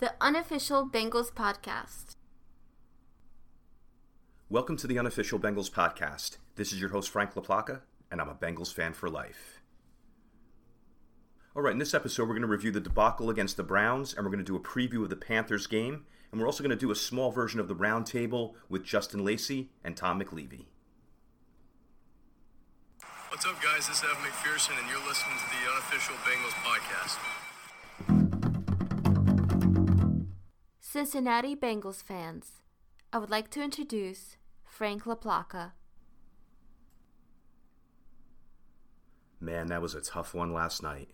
The unofficial Bengals podcast. Welcome to the unofficial Bengals podcast. This is your host, Frank LaPlaca, and I'm a Bengals fan for life. All right, in this episode, we're going to review the debacle against the Browns, and we're going to do a preview of the Panthers game, and we're also going to do a small version of the roundtable with Justin Lacey and Tom McLeavey. What's up, guys? This is Evan McPherson, and you're listening to the unofficial Bengals podcast. Cincinnati Bengals fans, I would like to introduce Frank LaPlaca. Man, that was a tough one last night.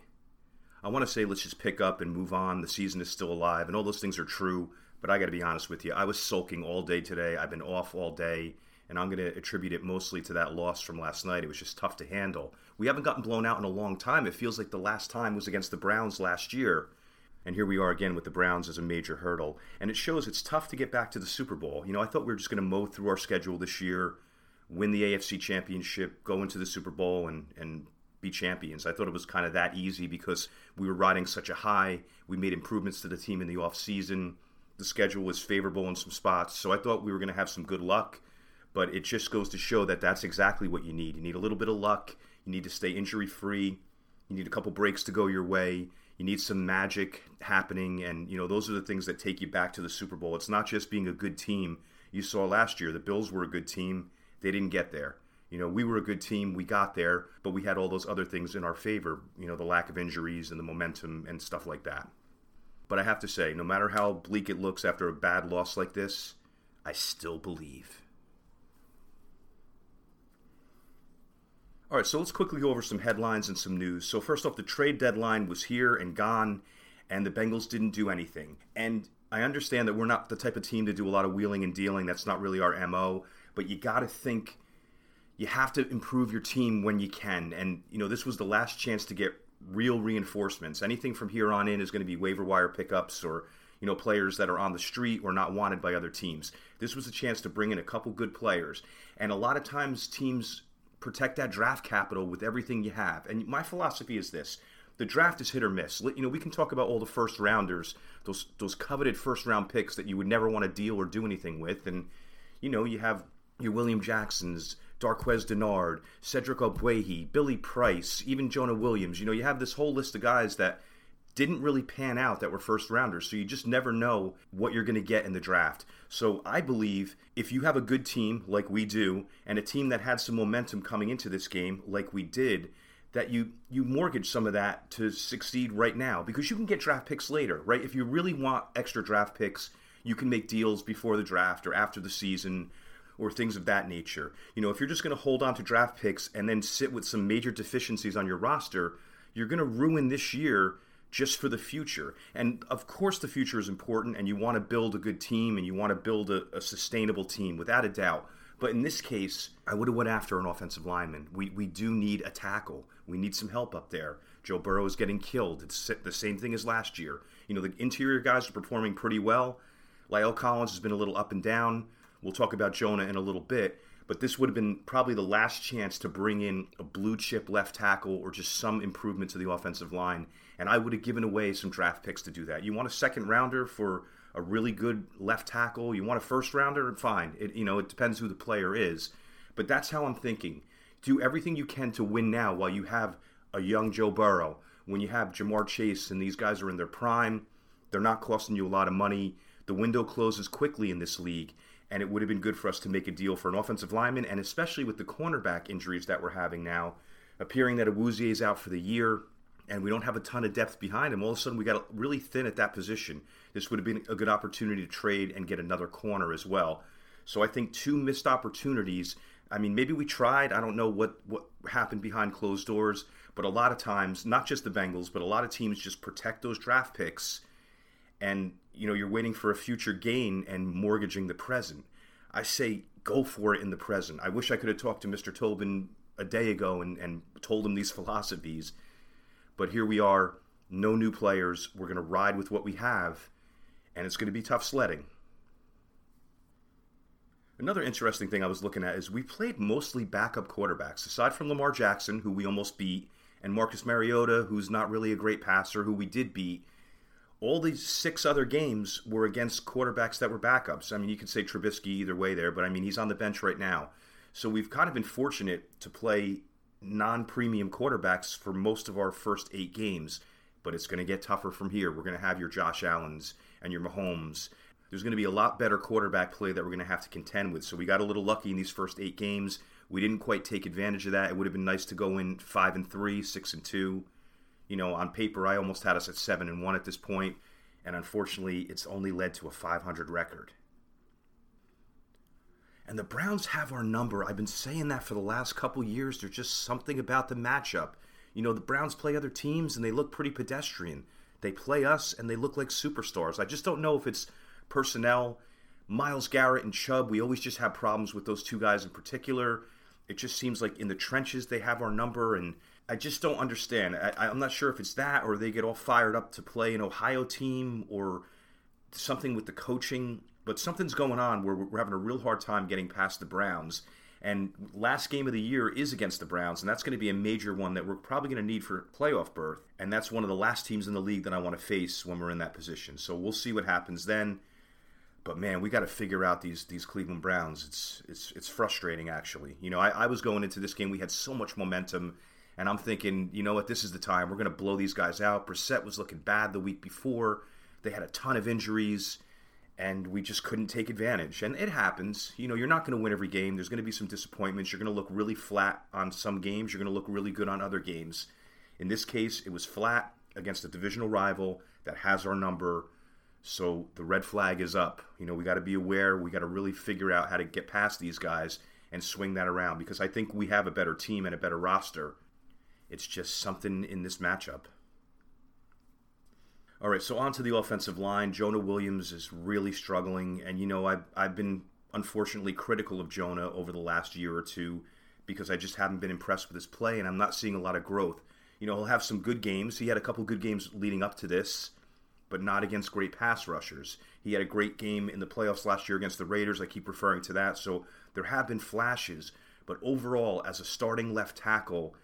I want to say let's just pick up and move on. The season is still alive, and all those things are true. But I got to be honest with you. I was sulking all day today. I've been off all day, and I'm going to attribute it mostly to that loss from last night. It was just tough to handle. We haven't gotten blown out in a long time. It feels like the last time was against the Browns last year. And here we are again with the Browns as a major hurdle. And it shows it's tough to get back to the Super Bowl. You know, I thought we were just going to mow through our schedule this year, win the AFC Championship, go into the Super Bowl, and, and be champions. I thought it was kind of that easy because we were riding such a high. We made improvements to the team in the offseason. The schedule was favorable in some spots. So I thought we were going to have some good luck. But it just goes to show that that's exactly what you need. You need a little bit of luck. You need to stay injury free. You need a couple breaks to go your way you need some magic happening and you know those are the things that take you back to the super bowl. It's not just being a good team. You saw last year the bills were a good team. They didn't get there. You know we were a good team. We got there but we had all those other things in our favor you know the lack of injuries and the momentum and stuff like that. But i have to say no matter how bleak it looks after a bad loss like this i still believe All right, so let's quickly go over some headlines and some news. So, first off, the trade deadline was here and gone, and the Bengals didn't do anything. And I understand that we're not the type of team to do a lot of wheeling and dealing. That's not really our MO, but you got to think you have to improve your team when you can. And, you know, this was the last chance to get real reinforcements. Anything from here on in is going to be waiver wire pickups or, you know, players that are on the street or not wanted by other teams. This was a chance to bring in a couple good players. And a lot of times teams protect that draft capital with everything you have. And my philosophy is this: the draft is hit or miss. You know, we can talk about all the first rounders, those those coveted first round picks that you would never want to deal or do anything with, and you know, you have your William Jacksons, Darqueze Dennard, Cedric Ogbuehi, Billy Price, even Jonah Williams. You know, you have this whole list of guys that didn't really pan out that were first rounders. So you just never know what you're going to get in the draft. So I believe if you have a good team like we do and a team that had some momentum coming into this game like we did, that you you mortgage some of that to succeed right now because you can get draft picks later, right? If you really want extra draft picks, you can make deals before the draft or after the season or things of that nature. You know, if you're just going to hold on to draft picks and then sit with some major deficiencies on your roster, you're going to ruin this year just for the future. And of course, the future is important, and you want to build a good team and you want to build a, a sustainable team without a doubt. But in this case, I would have went after an offensive lineman. We, we do need a tackle. We need some help up there. Joe Burrow is getting killed. It's the same thing as last year. You know, the interior guys are performing pretty well. La'el Collins has been a little up and down. We'll talk about Jonah in a little bit but this would have been probably the last chance to bring in a blue chip left tackle or just some improvement to the offensive line. And I would have given away some draft picks to do that. You want a second rounder for a really good left tackle. You want a first rounder, fine. It you know it depends who the player is, but that's how I'm thinking. Do everything you can to win now while you have a young Joe Burrow, when you have Ja'Marr Chase and these guys are in their prime, they're not costing you a lot of money. The window closes quickly in this league, and it would have been good for us to make a deal for an offensive lineman, and especially with the cornerback injuries that we're having now, appearing that Awuzie is out for the year, and we don't have a ton of depth behind him. All of a sudden, we got really thin at that position. This would have been a good opportunity to trade and get another corner as well. So I think two missed opportunities. I mean, maybe we tried. I don't know what what happened behind closed doors, but a lot of times, not just the Bengals, but a lot of teams just protect those draft picks, and you know you're waiting for a future gain and mortgaging the present. I say go for it in the present. I wish I could have talked to Mr. Tobin a day ago and, and told him these philosophies but here we are, no new players. We're going to ride with what we have, and it's going to be tough sledding. Another interesting thing I was looking at is we played mostly backup quarterbacks, aside from Lamar Jackson, who we almost beat, and Marcus Mariota, who's not really a great passer, who we did beat. All these six other games were against quarterbacks that were backups. I mean, you could say Trubisky either way there, but I mean, he's on the bench right now. So we've kind of been fortunate to play non premium quarterbacks for most of our first eight games, but it's going to get tougher from here. We're going to have your Josh Allens and your Mahomes. There's going to be a lot better quarterback play that we're going to have to contend with. So we got a little lucky in these first eight games. We didn't quite take advantage of that. It would have been nice to go in five and three, six and two. You know, on paper, I almost had us at seven and one at this point, and unfortunately, it's only led to a 500 record. And the Browns have our number. I've been saying that for the last couple years. There's just something about the matchup. You know, the Browns play other teams and they look pretty pedestrian. They play us and they look like superstars. I just don't know if it's personnel. Myles Garrett and Chubb, we always just have problems with those two guys in particular. It just seems like in the trenches they have our number, and I just don't understand. I, am not sure if it's that or they get all fired up to play an Ohio team or something with the coaching but something's going on where we're having a real hard time getting past the Browns. And last game of the year is against the Browns, and that's going to be a major one that we're probably going to need for playoff berth. And that's one of the last teams in the league that I want to face when we're in that position. So we'll see what happens then. But man, we got to figure out these these Cleveland Browns. It's it's it's frustrating actually. You know, I, I was going into this game, we had so much momentum, and I'm thinking, you know what, this is the time we're going to blow these guys out. Brissett was looking bad the week before. They had a ton of injuries and we just couldn't take advantage. And it happens. You know, you're not going to win every game. There's going to be some disappointments. You're going to look really flat on some games. You're going to look really good on other games. In this case, it was flat against a divisional rival that has our number. So the red flag is up. You know, we got to be aware. We got to really figure out how to get past these guys and swing that around because I think we have a better team and a better roster. It's just something in this matchup. All right, so on to the offensive line. Jonah Williams is really struggling, and you know I've I've been unfortunately critical of Jonah over the last year or two because I just haven't been impressed with his play, and I'm not seeing a lot of growth. You know he'll have some good games. He had a couple good games leading up to this, but not against great pass rushers. He had a great game in the playoffs last year against the Raiders. I keep referring to that. So there have been flashes, but overall, as a starting left tackle,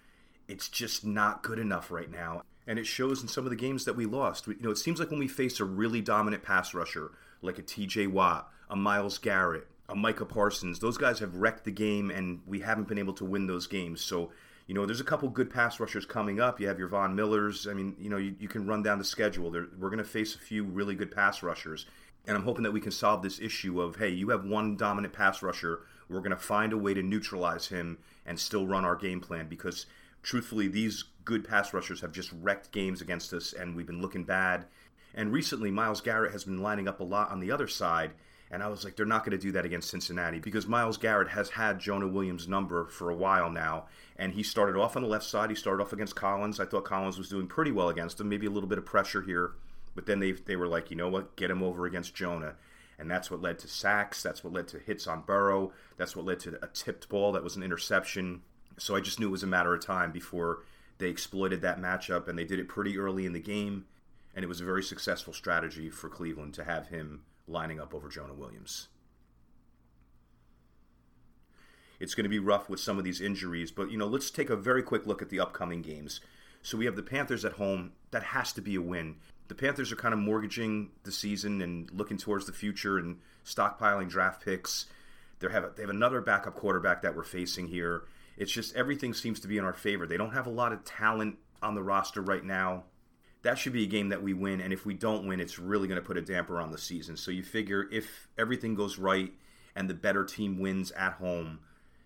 it's just not good enough right now and it shows in some of the games that we lost. You know, it seems like when we face a really dominant pass rusher like a T.J. Watt, a Myles Garrett, a Micah Parsons, those guys have wrecked the game, and we haven't been able to win those games. So, you know, there's a couple good pass rushers coming up. You have your Von Millers. I mean, you know, you, you can run down the schedule. We're going to face a few really good pass rushers, and I'm hoping that we can solve this issue of hey, you have one dominant pass rusher. We're going to find a way to neutralize him and still run our game plan because truthfully, these good pass rushers have just wrecked games against us, and we've been looking bad. And recently, Myles Garrett has been lining up a lot on the other side, and I was like, they're not going to do that against Cincinnati because Myles Garrett has had Jonah Williams' number for a while now, and he started off on the left side. He started off against Collins. I thought Collins was doing pretty well against him, maybe a little bit of pressure here, but then they they were like, you know what, get him over against Jonah. And that's what led to sacks. That's what led to hits on Burrow. That's what led to a tipped ball that was an interception. So I just knew it was a matter of time before they exploited that matchup, and they did it pretty early in the game. And it was a very successful strategy for Cleveland to have him lining up over Jonah Williams. It's going to be rough with some of these injuries, but you know, let's take a very quick look at the upcoming games. So we have the Panthers at home. That has to be a win. The Panthers are kind of mortgaging the season and looking towards the future and stockpiling draft picks. They have they have another backup quarterback that we're facing here. It's just everything seems to be in our favor. They don't have a lot of talent on the roster right now, that should be a game that we win. And if we don't win, it's really going to put a damper on the season. So you figure if everything goes right and the better team wins at home,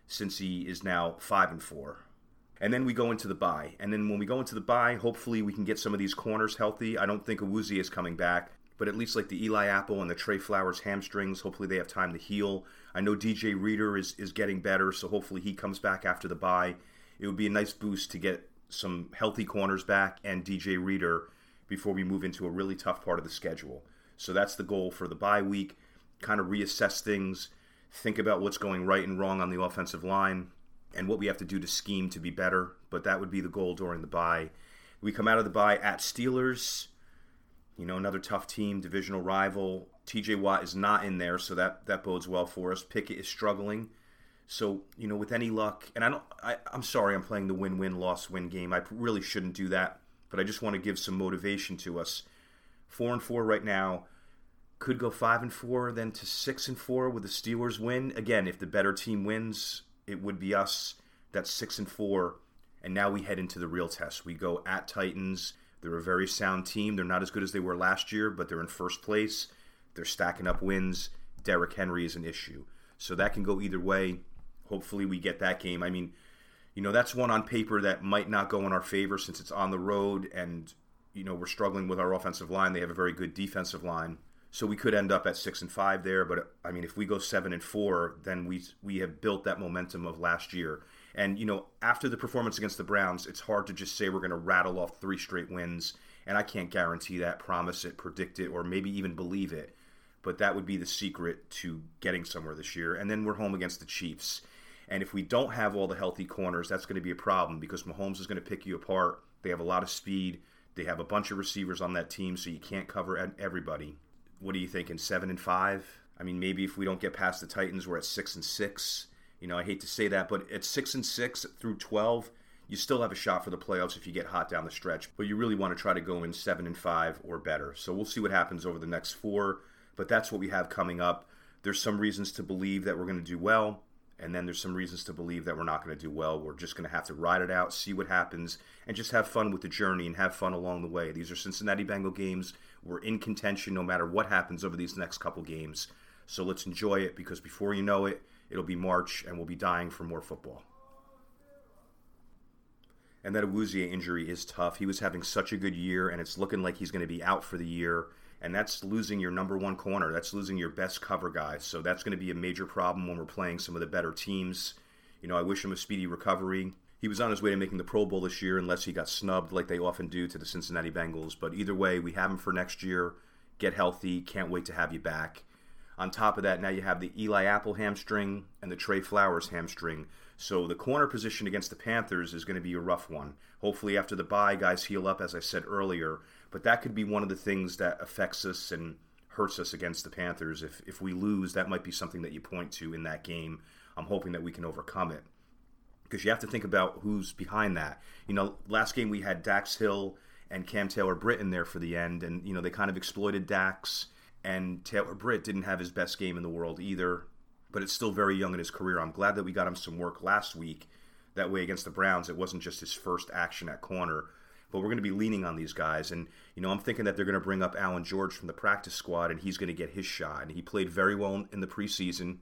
Cincy is now five and four. And then we go into the bye. And then when we go into the bye, hopefully we can get some of these corners healthy. I don't think Awuzie is coming back, but at least like the Eli Apple and the Tre Flowers hamstrings, hopefully they have time to heal. I know DJ Reader is, is getting better, so hopefully he comes back after the bye. It would be a nice boost to get some healthy corners back and DJ Reader before we move into a really tough part of the schedule. So that's the goal for the bye week. Kind of reassess things, think about what's going right and wrong on the offensive line, and what we have to do to scheme to be better. But that would be the goal during the bye. We come out of the bye at Steelers, you know, another tough team, divisional rival. TJ Watt is not in there, so that, that bodes well for us. Pickett is struggling. So, you know, with any luck, and I don't, I, I'm sorry I'm playing the win win, loss win game. I really shouldn't do that, but I just want to give some motivation to us. Four and four right now. Could go five and four, then to six and four with the Steelers win. Again, if the better team wins, it would be us. That's six and four. And now we head into the real test. We go at Titans. They're a very sound team. They're not as good as they were last year, but they're in first place. They're stacking up wins. Derrick Henry is an issue. So that can go either way. Hopefully, we get that game. I mean, you know, that's one on paper that might not go in our favor since it's on the road and, you know, we're struggling with our offensive line. They have a very good defensive line. So we could end up at six and five there, but I mean, if we go seven and four, then we we have built that momentum of last year. And you know, after the performance against the Browns, it's hard to just say we're going to rattle off three straight wins. And I can't guarantee that, promise it, predict it, or maybe even believe it. But that would be the secret to getting somewhere this year. And then we're home against the Chiefs. And if we don't have all the healthy corners, that's going to be a problem because Mahomes is going to pick you apart. They have a lot of speed. They have a bunch of receivers on that team, so you can't cover everybody what are you thinking? Seven and five? I mean, maybe if we don't get past the Titans, we're at six and six. You know, I hate to say that, but at six and six through twelve, you still have a shot for the playoffs if you get hot down the stretch. But you really want to try to go in seven and five or better. So we'll see what happens over the next four. But that's what we have coming up. There's some reasons to believe that we're going to do well, and then there's some reasons to believe that we're not going to do well. We're just going to have to ride it out, see what happens, and just have fun with the journey and have fun along the way. These are Cincinnati Bengal games we're in contention no matter what happens over these next couple games. So let's enjoy it because before you know it, it'll be March and we'll be dying for more football. And that Awuzie injury is tough. He was having such a good year, and it's looking like he's going to be out for the year. And that's losing your number one corner. That's losing your best cover guy. So that's going to be a major problem when we're playing some of the better teams. You know, I wish him a speedy recovery he was on his way to making the Pro Bowl this year, unless he got snubbed like they often do to the Cincinnati Bengals. But either way, we have him for next year. Get healthy. Can't wait to have you back. On top of that, now you have the Eli Apple hamstring and the Tre Flowers hamstring. So the corner position against the Panthers is going to be a rough one. Hopefully, after the bye, guys heal up, as I said earlier. But that could be one of the things that affects us and hurts us against the Panthers. If if we lose, that might be something that you point to in that game. I'm hoping that we can overcome it because you have to think about who's behind that. You know, last game we had Dax Hill and Cam Taylor Britt in there for the end, and you know they kind of exploited Dax. And Taylor Britt didn't have his best game in the world either, but it's still very young in his career. I'm glad that we got him some work last week. That way against the Browns, it wasn't just his first action at corner. But we're going to be leaning on these guys, and you know I'm thinking that they're going to bring up Allan George from the practice squad, and he's going to get his shot. And he played very well in the preseason,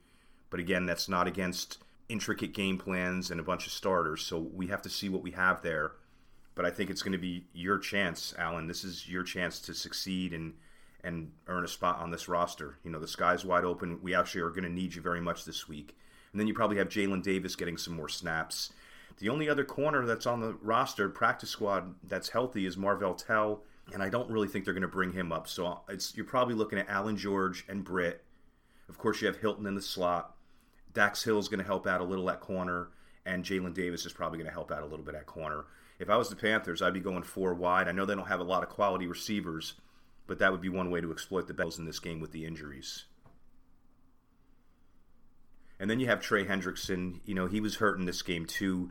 but again, that's not against intricate game plans and a bunch of starters. So we have to see what we have there. But I think it's going to be your chance, Alan. This is your chance to succeed and and earn a spot on this roster. You know, the sky's wide open. We actually are going to need you very much this week. And then you probably have Jalen Davis getting some more snaps. The only other corner that's on the roster, practice squad, that's healthy is Marvell Tell, and I don't really think they're going to bring him up. So it's you're probably looking at Allan George and Britt. Of course, you have Hilton in the slot. Dax Hill is going to help out a little at corner, and Jalen Davis is probably going to help out a little bit at corner. If I was the Panthers, I'd be going four wide. I know they don't have a lot of quality receivers, but that would be one way to exploit the Bengals in this game with the injuries. And then you have Trey Hendrickson. You know, he was hurt in this game too.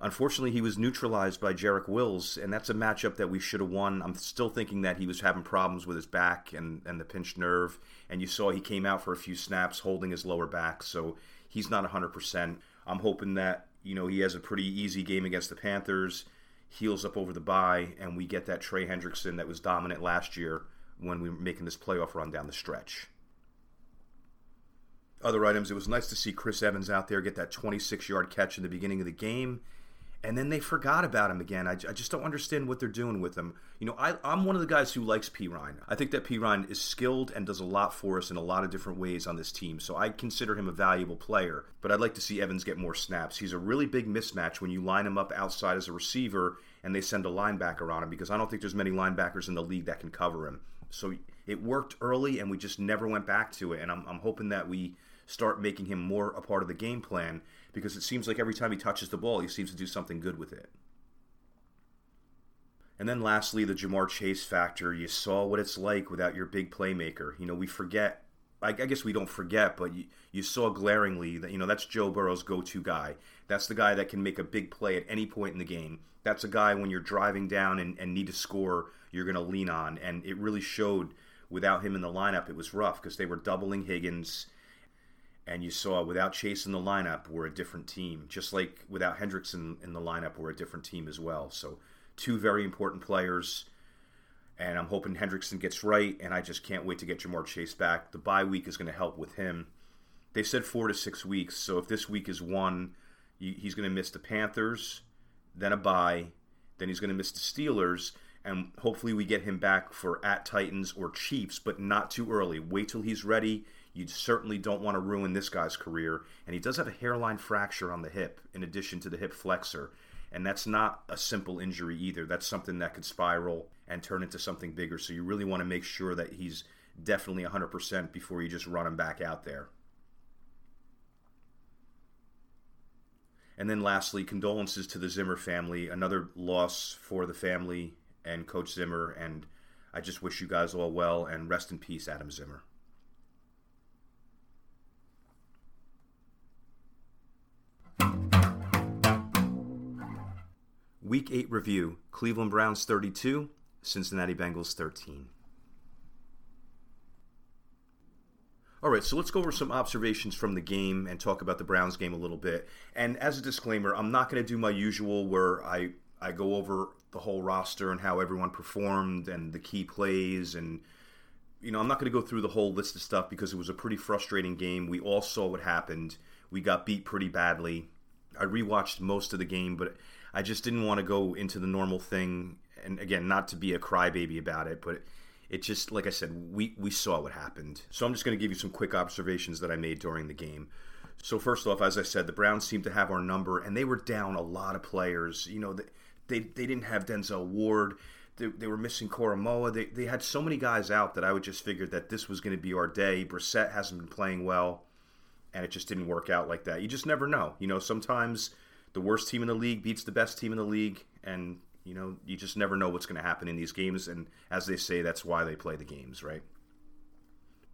Unfortunately, he was neutralized by Jedrick Wills, and that's a matchup that we should have won. I'm still thinking that he was having problems with his back and, and the pinched nerve. And you saw he came out for a few snaps holding his lower back. So he's not 100%. I'm hoping that, you know, he has a pretty easy game against the Panthers. heals up over the bye, and we get that Trey Hendrickson that was dominant last year when we were making this playoff run down the stretch. Other items, it was nice to see Chris Evans out there get that 26 yard catch in the beginning of the game and then they forgot about him again. I, I, just don't understand what they're doing with him. You know, I, am one of the guys who likes Perine. I think that Perine is skilled and does a lot for us in a lot of different ways on this team, so I consider him a valuable player. But I'd like to see Evans get more snaps. He's a really big mismatch when you line him up outside as a receiver and they send a linebacker on him because I don't think there's many linebackers in the league that can cover him. So it worked early, and we just never went back to it. And I'm, I'm hoping that we start making him more a part of the game plan because it seems like every time he touches the ball, he seems to do something good with it. And then lastly, the Ja'Marr Chase factor. You saw what it's like without your big playmaker. You know, we forget. I guess we don't forget, but you, you saw glaringly that, you know, that's Joe Burrow's go to guy. That's the guy that can make a big play at any point in the game. That's a guy when you're driving down and, and need to score, you're going to lean on. And it really showed without him in the lineup, it was rough because they were doubling Higgins and you saw without Chase in the lineup, we're a different team. Just like without Hendrickson in the lineup, we're a different team as well. So, two very important players, and I'm hoping Hendrickson gets right, and I just can't wait to get Ja'Marr Chase back. The bye week is going to help with him. They said four to six weeks, so if this week is one, he's going to miss the Panthers, then a bye, then he's going to miss the Steelers, and hopefully we get him back for at Titans or Chiefs, but not too early. Wait till he's ready you certainly don't want to ruin this guy's career. And he does have a hairline fracture on the hip, in addition to the hip flexor. And that's not a simple injury either. That's something that could spiral and turn into something bigger. So you really want to make sure that he's definitely 100% before you just run him back out there. And then lastly, condolences to the Zimmer family. Another loss for the family and Coach Zimmer. And I just wish you guys all well and rest in peace, Adam Zimmer. Week 8 review Cleveland Browns 32, Cincinnati Bengals 13. All right, so let's go over some observations from the game and talk about the Browns game a little bit. And as a disclaimer, I'm not going to do my usual where I, I go over the whole roster and how everyone performed and the key plays. And, you know, I'm not going to go through the whole list of stuff because it was a pretty frustrating game. We all saw what happened. We got beat pretty badly. I rewatched most of the game, but I just didn't want to go into the normal thing. And again, not to be a crybaby about it, but it just, like I said, we, we saw what happened. So I'm just going to give you some quick observations that I made during the game. So, first off, as I said, the Browns seemed to have our number, and they were down a lot of players. You know, they, they, they didn't have Denzel Ward. They, they were missing Koramoah. They, they had so many guys out that I would just figured that this was going to be our day. Brissett hasn't been playing well, and it just didn't work out like that. You just never know. You know, sometimes – the worst team in the league beats the best team in the league, and you know you just never know what's going to happen in these games. And as they say, that's why they play the games, right?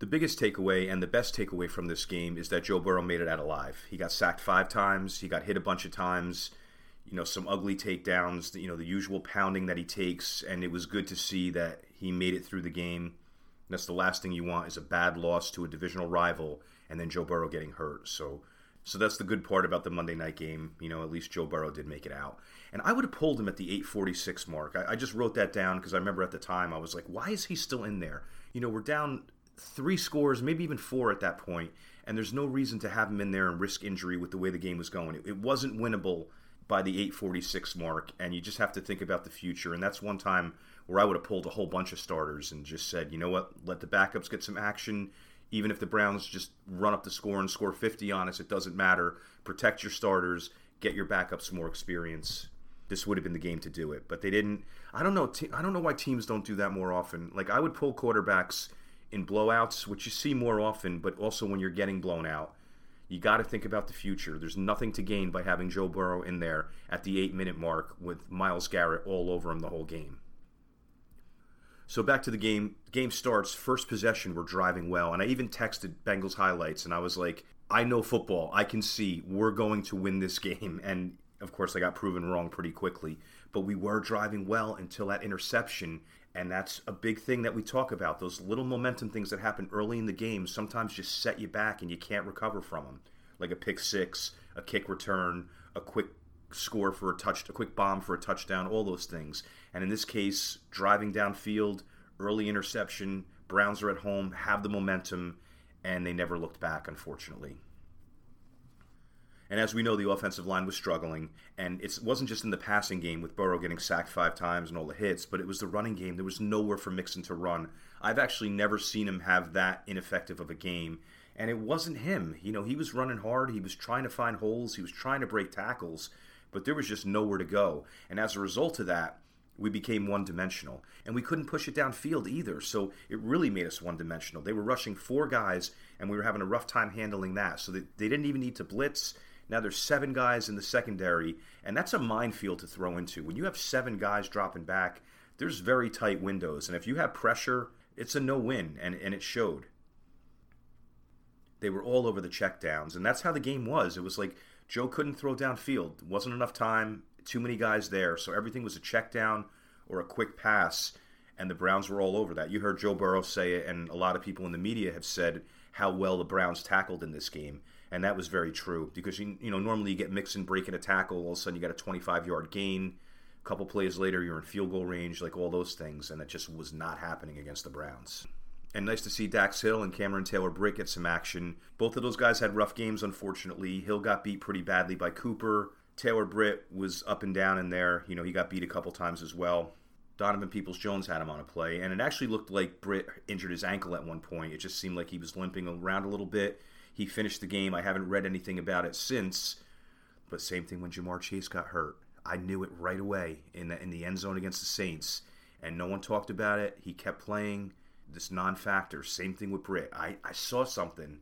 The biggest takeaway and the best takeaway from this game is that Joe Burrow made it out alive. He got sacked five times. He got hit a bunch of times. You know, some ugly takedowns. You know, the usual pounding that he takes, and it was good to see that he made it through the game. That's the last thing you want is a bad loss to a divisional rival, and then Joe Burrow getting hurt. So so that's the good part about the Monday night game. You know, at least Joe Burrow did make it out. And I would have pulled him at the 846 mark. I, I just wrote that down because I remember at the time I was like, why is he still in there? You know, we're down three scores, maybe even four at that point, and there's no reason to have him in there and risk injury with the way the game was going. It, it wasn't winnable by the 846 mark, and you just have to think about the future. And that's one time where I would have pulled a whole bunch of starters and just said, you know what, let the backups get some action even if the Browns just run up the score and score 50 on us, it doesn't matter. Protect your starters, get your backups more experience. This would have been the game to do it, but they didn't. I don't know. I don't know why teams don't do that more often. Like I would pull quarterbacks in blowouts, which you see more often, but also when you're getting blown out. You got to think about the future. There's nothing to gain by having Joe Burrow in there at the eight minute mark with Myles Garrett all over him the whole game. So back to the game. Game starts. First possession, we're driving well, and I even texted Bengals highlights, and I was like, "I know football. I can see we're going to win this game." And of course, I got proven wrong pretty quickly. But we were driving well until that interception, and that's a big thing that we talk about. Those little momentum things that happen early in the game sometimes just set you back, and you can't recover from them, like a pick six, a kick return, a quick score for a touch, a quick bomb for a touchdown, all those things. And in this case, driving downfield, early interception, Browns are at home, have the momentum, and they never looked back, unfortunately. And as we know, the offensive line was struggling, and it wasn't just in the passing game with Burrow getting sacked five times and all the hits, but it was the running game. There was nowhere for Mixon to run. I've actually never seen him have that ineffective of a game, and it wasn't him. You know, he was running hard, he was trying to find holes, he was trying to break tackles, but there was just nowhere to go. And as a result of that, we became one dimensional. And we couldn't push it downfield either. So it really made us one dimensional. They were rushing four guys, and we were having a rough time handling that. So they, they didn't even need to blitz. Now there's seven guys in the secondary, and that's a minefield to throw into. When you have seven guys dropping back, there's very tight windows. And if you have pressure, it's a no win, and, and it showed. They were all over the checkdowns, and that's how the game was. It was like Joe couldn't throw downfield. Wasn't enough time, too many guys there, so everything was a check down or a quick pass, and the Browns were all over that. You heard Joe Burrow say it, and a lot of people in the media have said how well the Browns tackled in this game, and that was very true because you, you know normally you get Mixon breaking a tackle, all of a sudden you got a 25 yard gain. A couple plays later, you're in field goal range, like all those things, and it just was not happening against the Browns. And nice to see Dax Hill and Cameron Taylor Britt get some action. Both of those guys had rough games, unfortunately. Hill got beat pretty badly by Cooper. Taylor Britt was up and down in there. You know, he got beat a couple times as well. Donovan Peoples Jones had him on a play, and it actually looked like Britt injured his ankle at one point. It just seemed like he was limping around a little bit. He finished the game. I haven't read anything about it since, but same thing when Ja'Marr Chase got hurt. I knew it right away in the in the end zone against the Saints, and no one talked about it. He kept playing this non-factor. Same thing with Britt. I, I saw something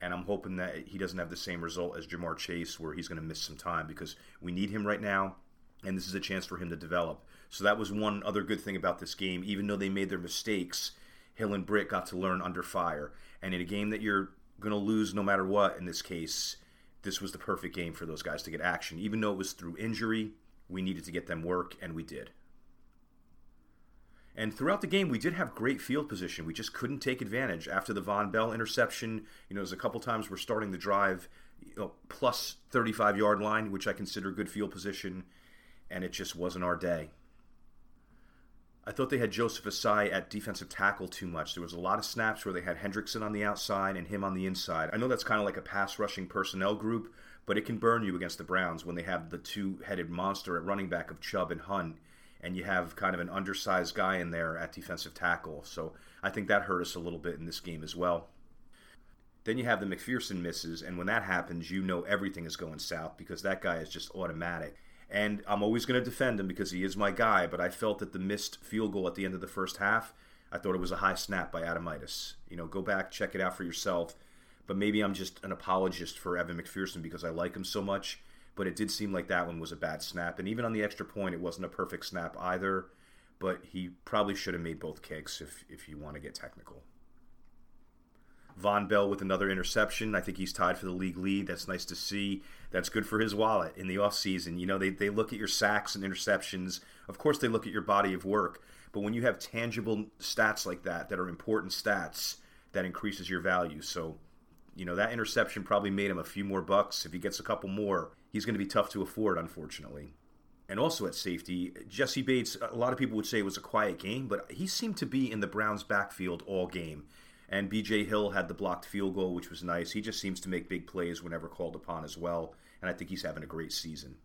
and I'm hoping that he doesn't have the same result as Ja'Marr Chase, where he's going to miss some time because we need him right now, and this is a chance for him to develop. So that was one other good thing about this game. Even though they made their mistakes, Hill and Britt got to learn under fire. And in a game that you're going to lose no matter what, in this case, this was the perfect game for those guys to get action. Even though it was through injury, we needed to get them work, and we did. And throughout the game, we did have great field position. We just couldn't take advantage. After the Vonn Bell interception, you know, there's a couple times we're starting the drive you know, plus 35 yard line, which I consider good field position, and it just wasn't our day. I thought they had Joseph Ossai at defensive tackle too much. There was a lot of snaps where they had Hendrickson on the outside and him on the inside. I know that's kind of like a pass rushing personnel group, but it can burn you against the Browns when they have the two headed monster at running back of Chubb and Hunt and you have kind of an undersized guy in there at defensive tackle. So I think that hurt us a little bit in this game as well. Then you have the McPherson misses, and when that happens, you know everything is going south because that guy is just automatic. And I'm always going to defend him because he is my guy, but I felt that the missed field goal at the end of the first half, I thought it was a high snap by Adomitis. You know, go back, check it out for yourself. But maybe I'm just an apologist for Evan McPherson because I like him so much but it did seem like that one was a bad snap. And even on the extra point, it wasn't a perfect snap either. But he probably should have made both kicks if, if you want to get technical. Vonn Bell with another interception. I think he's tied for the league lead. That's nice to see. That's good for his wallet in the offseason. You know, they, they look at your sacks and interceptions. Of course, they look at your body of work. But when you have tangible stats like that, that are important stats, that increases your value. So, you know, that interception probably made him a few more bucks. If he gets a couple more, he's going to be tough to afford, unfortunately. And also at safety, Jessie Bates, a lot of people would say it was a quiet game, but he seemed to be in the Browns' backfield all game. And BJ Hill had the blocked field goal, which was nice. He just seems to make big plays whenever called upon as well. And I think he's having a great season.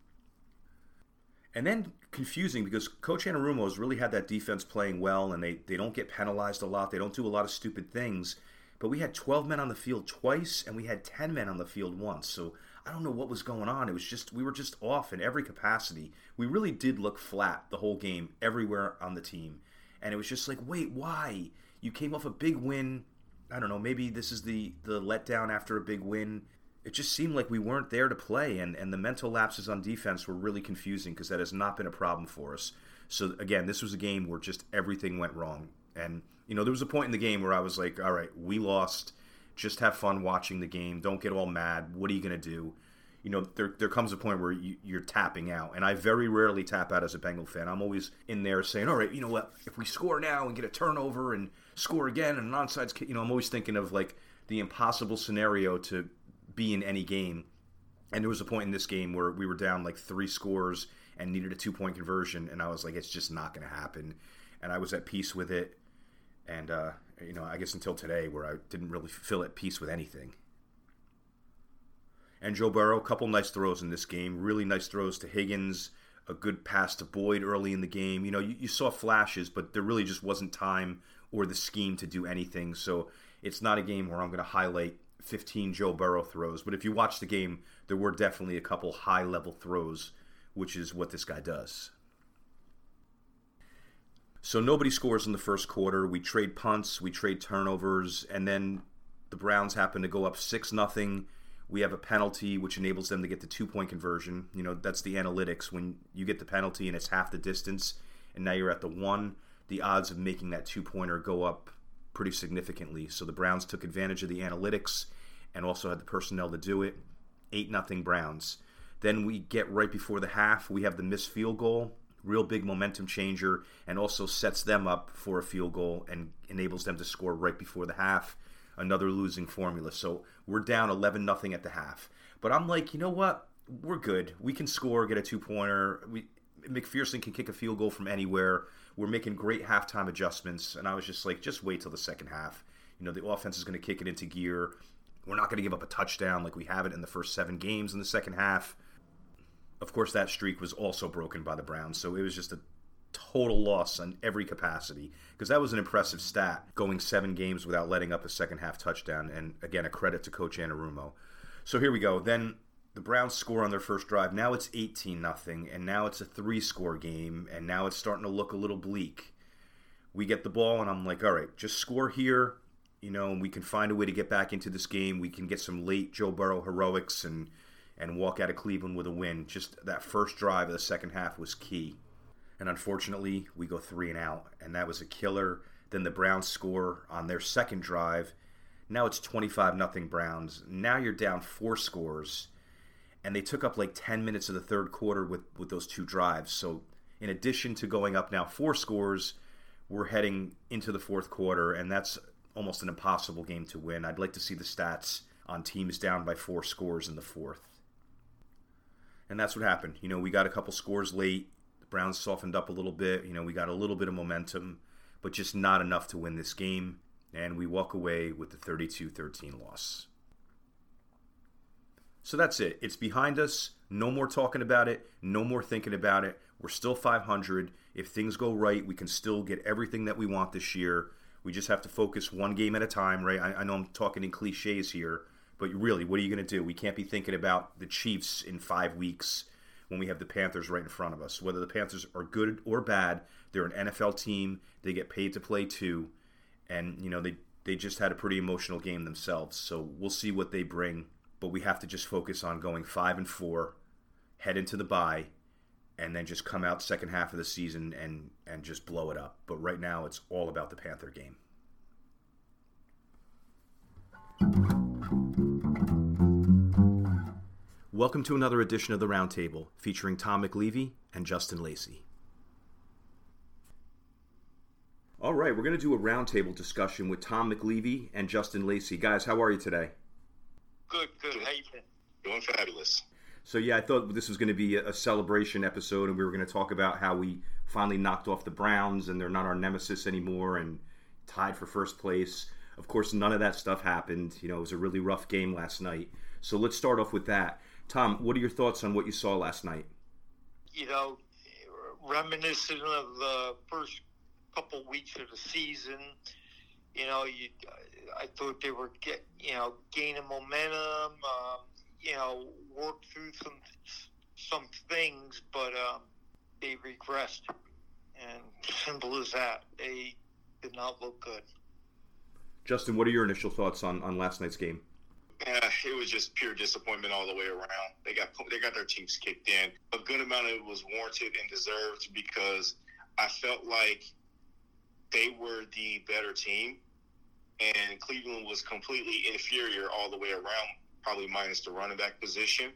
And then confusing because Coach Anarumo has really had that defense playing well, and they, they don't get penalized a lot. They don't do a lot of stupid things. But we had 12 men on the field twice, and we had 10 men on the field once. So I don't know what was going on. It was just we were just off in every capacity. We really did look flat the whole game everywhere on the team. And it was just like, "Wait, why? You came off a big win. I don't know, maybe this is the the letdown after a big win." It just seemed like we weren't there to play and and the mental lapses on defense were really confusing because that has not been a problem for us. So again, this was a game where just everything went wrong. And you know, there was a point in the game where I was like, "All right, we lost." Just have fun watching the game. Don't get all mad. What are you to do? You know, there, there comes a point where you, you're tapping out. And I very rarely tap out as a Bengal fan. I'm always in there saying, all right, you know what? If we score now and get a turnover and score again and an onside, you know, I'm always thinking of like the impossible scenario to be in any game. And there was a point in this game where we were down like three scores and needed a two point conversion, and I was like, it's just not going to happen. And I was at peace with it. And, uh, you know, I guess until today, where I didn't really feel at peace with anything. And Joe Burrow, a couple nice throws in this game. Really nice throws to Higgins, a good pass to Boyd early in the game. You know, you, you saw flashes, but there really just wasn't time or the scheme to do anything. So it's not a game where I'm going to highlight 15 Joe Burrow throws. But if you watch the game, there were definitely a couple high level throws, which is what this guy does. So nobody scores in the first quarter. We trade punts, we trade turnovers, and then the Browns happen to go up 6 nothing. We have a penalty which enables them to get the two point conversion. You know, that's the analytics. When you get the penalty and it's half the distance, and now you're at the one, the odds of making that two pointer go up pretty significantly. So the Browns took advantage of the analytics and also had the personnel to do it. 8 nothing Browns. Then we get right before the half, we have the missed field goal, real big momentum changer, and also sets them up for a field goal and enables them to score right before the half. Another losing formula. So we're down 11 nothing at the half. But I'm like, you know what? We're good. We can score, get a two pointer. McPherson can kick a field goal from anywhere. We're making great halftime adjustments, and I was just like, just wait till the second half. You know, the offense is going to kick it into gear. We're not going to give up a touchdown like we have it in the first seven games in the second half. Of course, that streak was also broken by the Browns, so it was just a total loss on every capacity because that was an impressive stat going seven games without letting up a second half touchdown. And again, a credit to Coach Anarumo. So here we go. Then the Browns score on their first drive. Now it's 18 nothing, and now it's a three score game, and now it's starting to look a little bleak. We get the ball, and I'm like, all right, just score here, you know, and we can find a way to get back into this game. We can get some late Joe Burrow heroics and and walk out of Cleveland with a win. Just that first drive of the second half was key. And unfortunately, we go three and out, and that was a killer. Then the Browns score on their second drive. Now it's 25 nothing Browns. Now you're down four scores and they took up like 10 minutes of the third quarter with, with those two drives. So, in addition to going up now four scores, we're heading into the fourth quarter, and that's almost an impossible game to win. I'd like to see the stats on teams down by four scores in the fourth. And that's what happened. You know, we got a couple scores late. The Browns softened up a little bit. You know, we got a little bit of momentum, but just not enough to win this game. And we walk away with the 32 13 loss. So that's it. It's behind us. No more talking about it. No more thinking about it. We're still 500. If things go right, we can still get everything that we want this year. We just have to focus one game at a time, right? I, I know I'm talking in cliches here, but really, what are you going to do? We can't be thinking about the Chiefs in five weeks when we have the Panthers right in front of us. Whether the Panthers are good or bad, they're an NFL team. They get paid to play too, and you know they they just had a pretty emotional game themselves. So we'll see what they bring but we have to just focus on going five and four, head into the bye, and then just come out second half of the season and and just blow it up. But right now, it's all about the Panther game. Welcome to another edition of the Roundtable featuring Tom McLeavey and Justin Lacey. All right, we're going to do a roundtable discussion with Tom McLeavey and Justin Lacey. Guys, how are you today? Good, good. How you been? Doing fabulous. So yeah, I thought this was going to be a celebration episode, and we were going to talk about how we finally knocked off the Browns, and they're not our nemesis anymore, and tied for first place. Of course, none of that stuff happened. You know, it was a really rough game last night. So let's start off with that. Tom, what are your thoughts on what you saw last night? You know, reminiscent of the first couple weeks of the season. You know, you I thought they were get you know gaining momentum. Um, you know, work through some some things, but um, they regressed. And simple as that, they did not look good. Justin, what are your initial thoughts on, on last night's game? Yeah, it was just pure disappointment all the way around. They got they got their teams kicked in. A good amount of it was warranted and deserved because I felt like they were the better team and Cleveland was completely inferior all the way around, probably minus the running back position.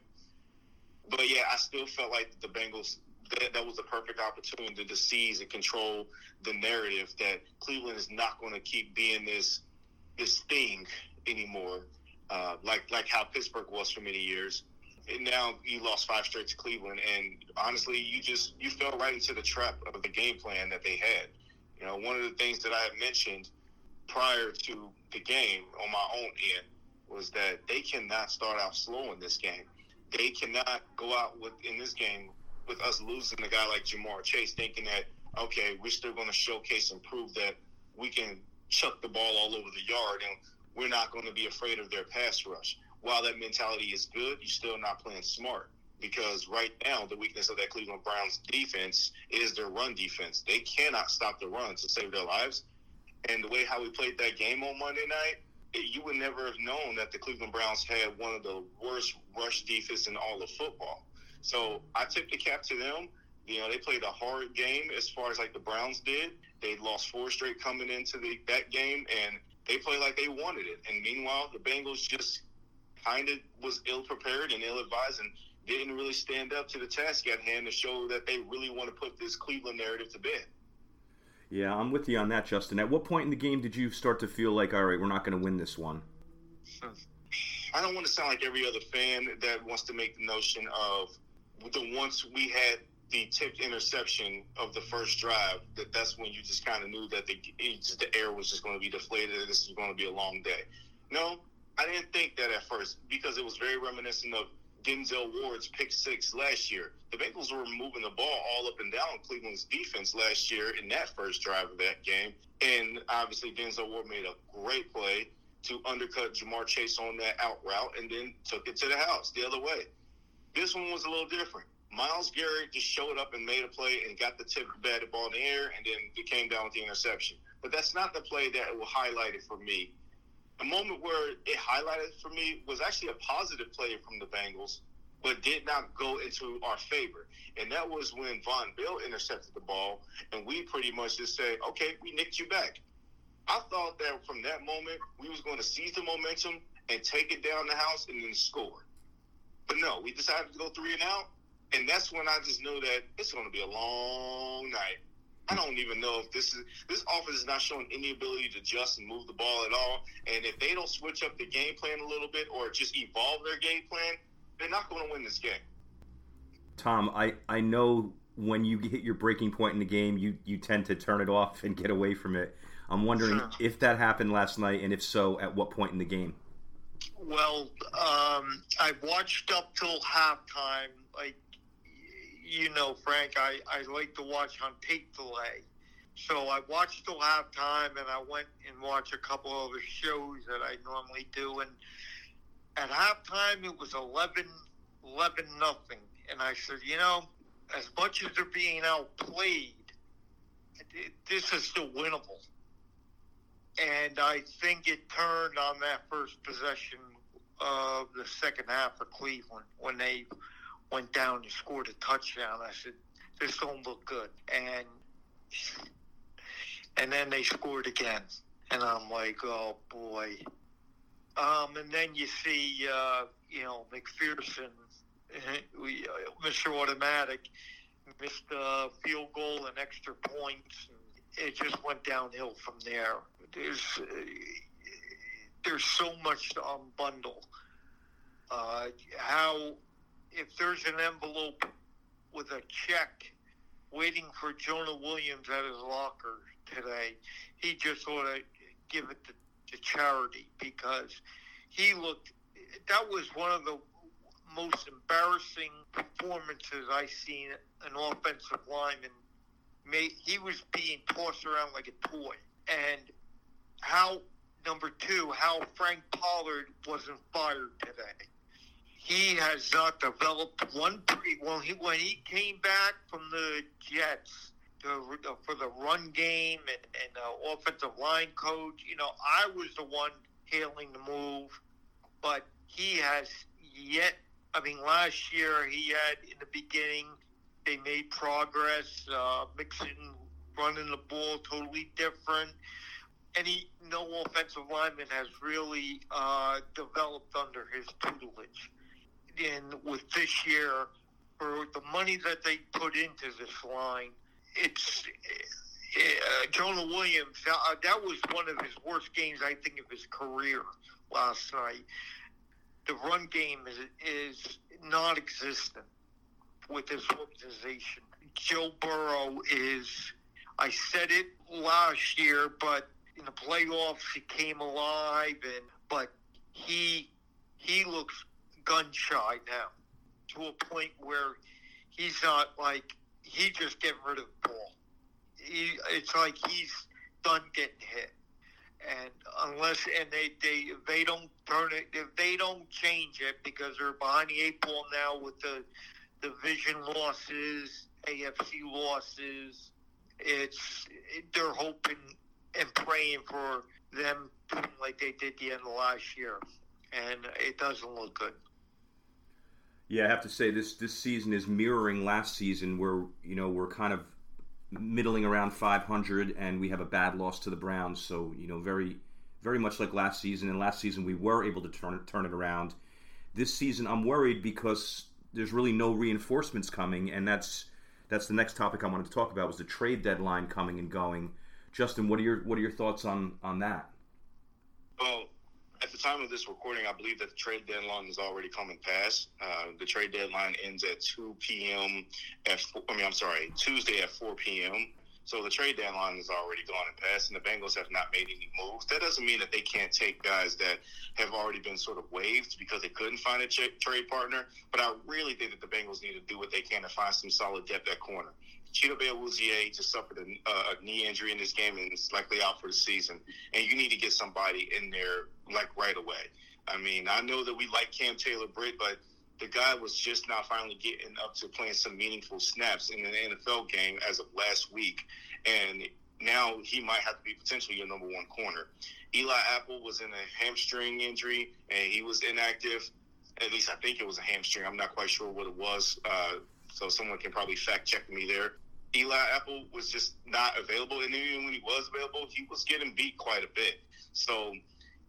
But yeah, I still felt like the Bengals that, that was the perfect opportunity to seize and control the narrative that Cleveland is not going to keep being this this thing anymore, uh, like like how Pittsburgh was for many years. and now you lost five straight to Cleveland, and honestly, you just you fell right into the trap of the game plan that they had. You know, one of the things that I had mentioned prior to the game on my own end was that they cannot start out slow in this game. They cannot go out with in this game with us losing a guy like Ja'Marr Chase, thinking that okay, we're still going to showcase and prove that we can chuck the ball all over the yard and we're not going to be afraid of their pass rush. While that mentality is good, you're still not playing smart because right now the weakness of that Cleveland Browns defense is their run defense. They cannot stop the run to save their lives. And the way how we played that game on Monday night, you would never have known that the Cleveland Browns had one of the worst rush defense in all of football. So I tip the cap to them. You know, they played a hard game as far as like the Browns did. They lost four straight coming into the, that game, and they played like they wanted it. And meanwhile, the Bengals just kind of was ill prepared and ill advised and didn't really stand up to the task at hand to show that they really want to put this Cleveland narrative to bed. Yeah, I'm with you on that, Justin. At what point in the game did you start to feel like, all right, we're not going to win this one? I don't want to sound like every other fan that wants to make the notion of the once we had the tipped interception of the first drive, that that's when you just kind of knew that the the air was just going to be deflated and this is going to be a long day. No, I didn't think that at first because it was very reminiscent of Denzel Ward's pick six last year. The Bengals were moving the ball all up and down Cleveland's defense last year in that first drive of that game. And obviously, Denzel Ward made a great play to undercut Ja'Marr Chase on that out route and then took it to the house the other way. This one was a little different. Myles Garrett just showed up and made a play and got the tip batted ball in the air and then came down with the interception. But that's not the play that will highlight it for me a moment where it highlighted for me was actually a positive play from the Bengals, but did not go into our favor. And that was when Vonn Bell intercepted the ball, and we pretty much just said, okay, we nicked you back. I thought that from that moment, we was going to seize the momentum and take it down the house and then score. But no, we decided to go three and out. And that's when I just knew that it's going to be a long night. I don't even know if this is this offense is not showing any ability to adjust and move the ball at all. And if they don't switch up the game plan a little bit or just evolve their game plan, they're not going to win this game. Tom, I, I know when you hit your breaking point in the game, you, you tend to turn it off and get away from it. I'm wondering sure. if that happened last night, and if so, at what point in the game? Well, um, I watched up till halftime, like you know, Frank, I, I like to watch on tape delay. So I watched till halftime and I went and watched a couple other shows that I normally do. And at halftime, it was 11, 11 nothing. And I said, you know, as much as they're being outplayed, this is still winnable. And I think it turned on that first possession of the second half of Cleveland when they went down and scored a touchdown. I said, "This don't look good," and and then they scored again, and I'm like, "Oh boy." Um, and then you see, uh, you know, McPherson, uh, Mr. Automatic, missed a field goal and extra points. And it just went downhill from there. There's uh, there's so much to unbundle. Uh, how if there's an envelope with a check waiting for Jonah Williams at his locker today, he just ought to give it to, to charity because he looked. That was one of the most embarrassing performances I've seen an offensive lineman make. He was being tossed around like a toy, and how number two, how Frank Pollack wasn't fired today he has not developed one pre when he when he came back from the Jets to, uh, for the run game and, and the offensive line coach. You know, I was the one hailing the move, but he has yet. I mean, last year he had in the beginning they made progress, uh, mixing running the ball totally different. Any no offensive lineman has really uh, developed under his tutelage in with this year for the money that they put into this line. It's uh, Jonah Williams. Uh, that was one of his worst games, I think, of his career last night. the run game is is non-existent with this organization. Joe Burrow is. I said it last year, but in the playoffs he came alive, and but he he looks gun shy now to a point where he's not like he's just getting rid of the ball. He, it's like he's done getting hit, and unless and they they they don't turn it if they don't change it because they're behind the eight ball now with the division losses, AFC losses. It's they're hoping and praying for them like they did the end of last year, and it doesn't look good. Yeah, I have to say this this season is mirroring last season, where you know we're kind of middling around 500, and we have a bad loss to the Browns. So you know, very very much like last season. And last season we were able to turn turn it around. This season I'm worried because there's really no reinforcements coming, and that's that's the next topic I wanted to talk about was the trade deadline coming and going. Justin, what are your what are your thoughts on on that? At the time of this recording, I believe that the trade deadline is already coming past. Uh, the trade deadline ends at 2 p.m. At I mean, I'm sorry, Tuesday at 4 p.m. So the trade deadline is already gone and past, and the Bengals have not made any moves. That doesn't mean that they can't take guys that have already been sort of waived because they couldn't find a trade partner. But I really think that the Bengals need to do what they can to find some solid depth at corner. Chidobe Awuzie just suffered a, a, knee injury in this game and is likely out for the season. And you need to get somebody in there like right away. I mean, I know that we like Cam Taylor Britt, but the guy was just not finally getting up to playing some meaningful snaps in an NFL game as of last week. And now he might have to be potentially your number one corner. Eli Apple was in a hamstring injury and he was inactive. At least I think it was a hamstring. I'm not quite sure what it was. Uh, so someone can probably fact check me there. Eli Apple was just not available, and even when he was available, he was getting beat quite a bit. So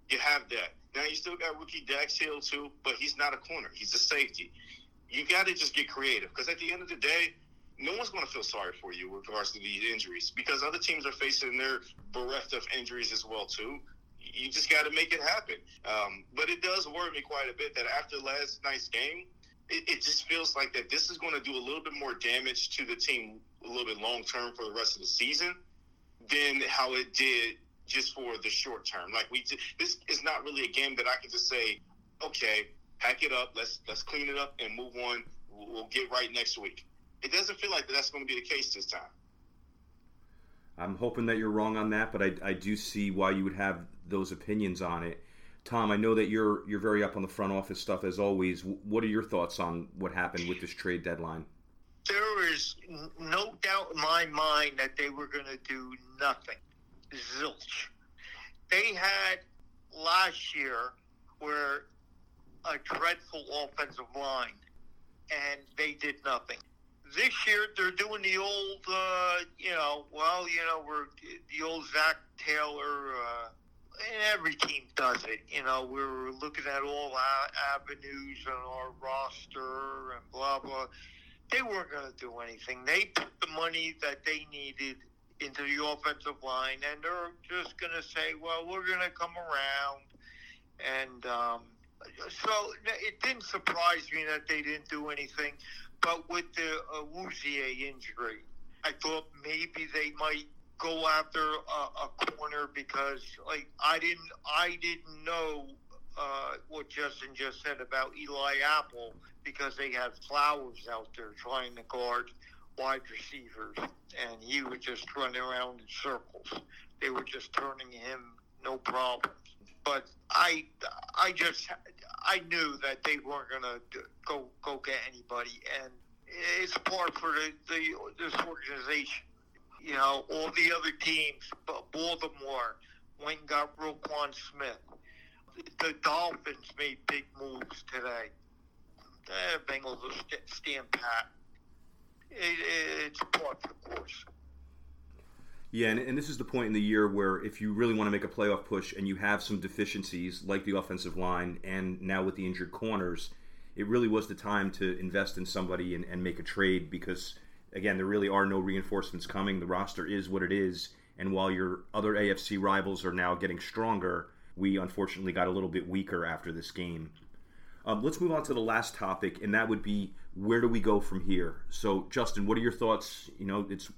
you have that. Now you still got rookie Dax Hill too, but he's not a corner; he's a safety. You got to just get creative because at the end of the day, no one's going to feel sorry for you with regards to these injuries because other teams are facing their bereft of injuries as well too. You just got to make it happen. Um, but it does worry me quite a bit that after last night's game, it, it just feels like that this is going to do a little bit more damage to the team a little bit long term for the rest of the season than how it did just for the short term. Like we, this is not really a game that I can just say, okay, pack it up, let's let's clean it up and move on. We'll, we'll get right next week. It doesn't feel like that's going to be the case this time. I'm hoping that you're wrong on that, but I, I do see why you would have those opinions on it. Tom, I know that you're you're very up on the front office stuff as always. What are your thoughts on what happened with this trade deadline? There is no doubt in my mind that they were going to do nothing. Zilch. They had last year where a dreadful offensive line, and they did nothing. This year they're doing the old, uh, you know, well, you know, we're the old Zac Taylor. Uh, and every team does it. You know, we're looking at all avenues on our roster and blah blah. They weren't going to do anything. They put the money that they needed into the offensive line, and they're just going to say, "Well, we're going to come around." And um, so it didn't surprise me that they didn't do anything. But with the uh, Awuzie injury, I thought maybe they might go after a, a corner because like I didn't I didn't know uh, what Justin just said about Eli Apple because they had Flowers out there trying to guard wide receivers and he was just running around in circles. They were just turning him no problem. But I I just I knew that they weren't gonna go go get anybody and it's part for the, the this organization you know, all the other teams, but Baltimore went and got Roquan Smith. The Dolphins made big moves today. The Bengals will stand pat. It, it's part of the course. Yeah, and, and, this is the point in the year where if you really want to make a playoff push and you have some deficiencies like the offensive line and now with the injured corners, it really was the time to invest in somebody and, and make a trade because – again, there really are no reinforcements coming. The roster is what it is, and while your other AFC rivals are now getting stronger, we unfortunately got a little bit weaker after this game. Um, let's move on to the last topic, and that would be where do we go from here? So, Justin, what are your thoughts? You know, it's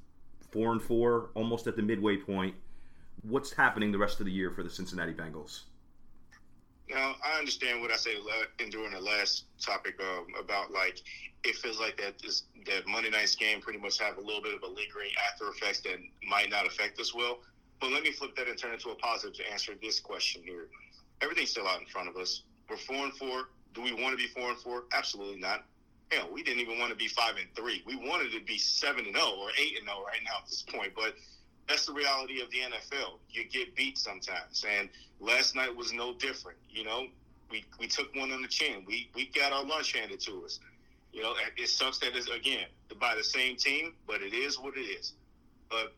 four and four, almost at the midway point. What's happening the rest of the year for the Cincinnati Bengals? Now, I understand what I said in during the last topic um, about like it feels like that this, that Monday night's game pretty much have a little bit of a lingering after effects that might not affect us well. But let me flip that and turn it to a positive to answer this question here. Everything's still out in front of us. We're four and four. Do we want to be four and four? Absolutely not. Hell, we didn't even want to be five and three. We wanted to be seven and zero oh or eight and zero oh right now at this point. But that's the reality of the NFL. You get beat sometimes, and last night was no different. You know, we we took one on the chin. We we got our lunch handed to us. You know, it sucks that it's again by the same team, but it is what it is. But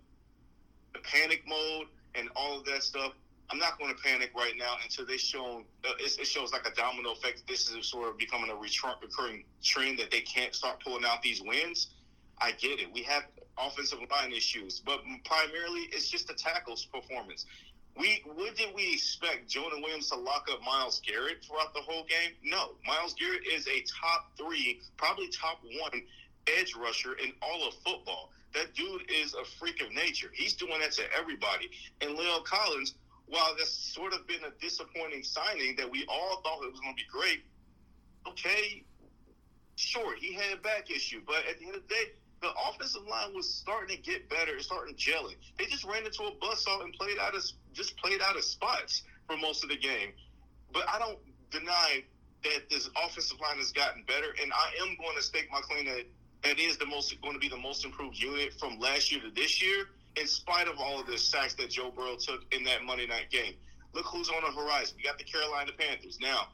the panic mode and all of that stuff, I'm not going to panic right now until they show. Uh, it, shows like a domino effect. This is sort of becoming a recurring trend that they can't start pulling out these wins. I get it. We have offensive line issues, but primarily it's just the tackles performance. We what did we expect Jonah Williams to lock up Myles Garrett throughout the whole game? No, Myles Garrett is a top three, probably top one edge rusher in all of football. That dude is a freak of nature. He's doing that to everybody. And La'el Collins, while that's sort of been a disappointing signing that we all thought it was going to be great, okay, sure, he had a back issue, but at the end of the day, the offensive line was starting to get better, starting gelling. They just ran into a buzzsaw and played out of just played out of spots for most of the game. But I don't deny that this offensive line has gotten better, and I am going to stake my claim that that is the most going to be the most improved unit from last year to this year, in spite of all of the sacks that Joe Burrow took in that Monday night game. Look who's on the horizon. We got the Carolina Panthers. Now,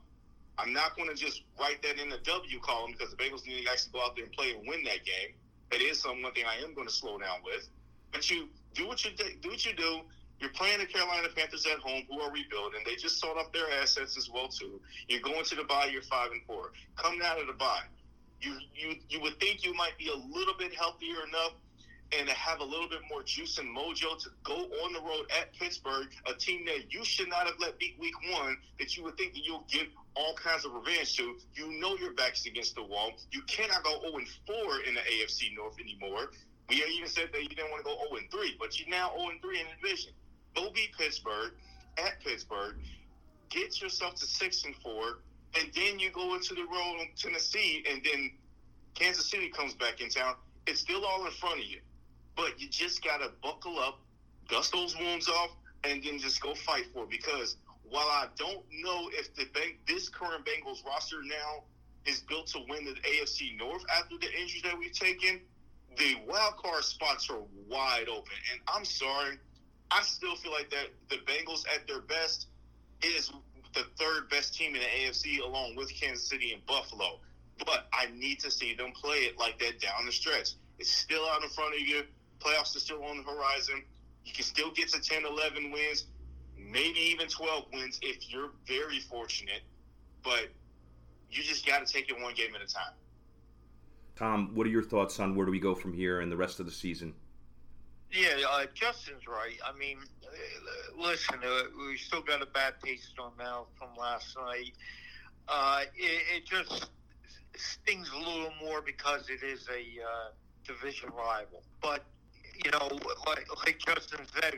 I'm not going to just write that in the W column because the Bengals need to actually go out there and play and win that game. That is some one thing I am going to slow down with. But you do what you do what you do. You're playing the Carolina Panthers at home, who are rebuilding. They just sold off their assets as well too. You're going to the bye. You're five and four. Coming out of the bye, you you you would think you might be a little bit healthier enough and have a little bit more juice and mojo to go on the road at Pittsburgh, a team that you should not have let beat week one, that you would think that you'll get all kinds of revenge to. You know your back's against the wall. You cannot go 0 4 in the AFC North anymore. We even said that you didn't want to go 0 3, but you're now 0 3 in the division. Go beat Pittsburgh at Pittsburgh. Get yourself to 6 and 4 and then you go into the road in Tennessee, and then Kansas City comes back in town. It's still all in front of you, but you just got to buckle up, dust those wounds off, and then just go fight for it. Because while I don't know if the bank, this current Bengals roster now is built to win the AFC North after the injuries that we've taken, the wild card spots are wide open. And I'm sorry, I still feel like that the Bengals at their best is the third best team in the AFC along with Kansas City and Buffalo. But I need to see them play it like that down the stretch. It's still out in front of you. Playoffs are still on the horizon. You can still get to 10, 11 wins, maybe even 12 wins if you're very fortunate. But you just got to take it one game at a time. Tom, what are your thoughts on where do we go from here and the rest of the season? Yeah, uh, Justin's right. I mean, uh, listen, uh, we still got a bad taste in our mouth from last night. Uh, it, it, just stings a little more because it is a uh, division rival. But you know, like, like Justin said,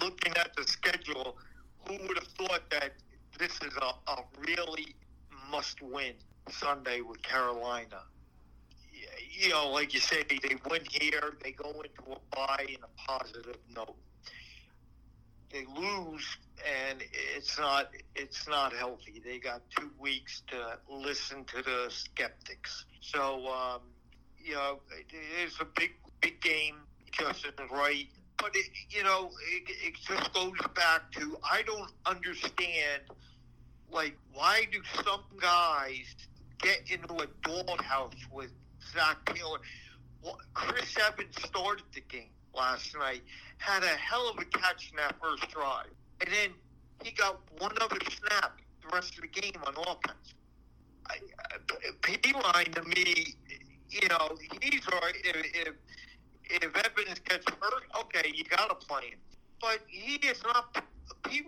looking at the schedule, who would have thought that this is a, a really must-win Sunday with Carolina? You know, like you say, they win here, they go into a bye in a positive note. They lose, and it's not it's not healthy. They got two weeks to listen to the skeptics. So, um, you know, it's a big big game. Justin right, but it, you know, it, it just goes back to I don't understand. Like, why do some guys get into a doghouse with Zac Taylor. Chris Evans started the game last night, had a hell of a catch in that first drive, and then he got one other snap the rest of the game on offense. I, Perine to me, you know, he's all right. If, if, if Evans gets hurt, okay, you got to play him. But he is not. P.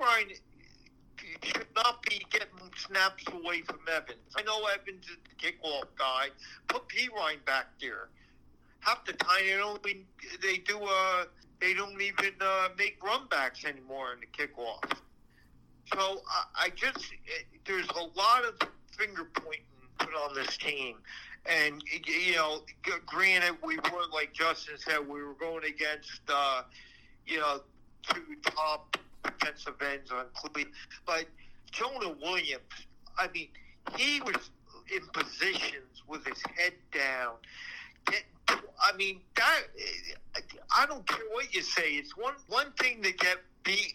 Ryan should not be getting snaps away from Evans. I know Evans is the kickoff guy. Put Perine back there. Half the time they don't even, they do uh they don't even uh, make runbacks anymore in the kickoff. So I, I just it, there's a lot of finger pointing put on this team. And you know, granted, we were like Justin said, we were going against uh, you know two top defensive ends on Cleveland, but Jonah Williams, I mean, he was in positions with his head down. I mean, that I don't care what you say. It's one one thing to get beat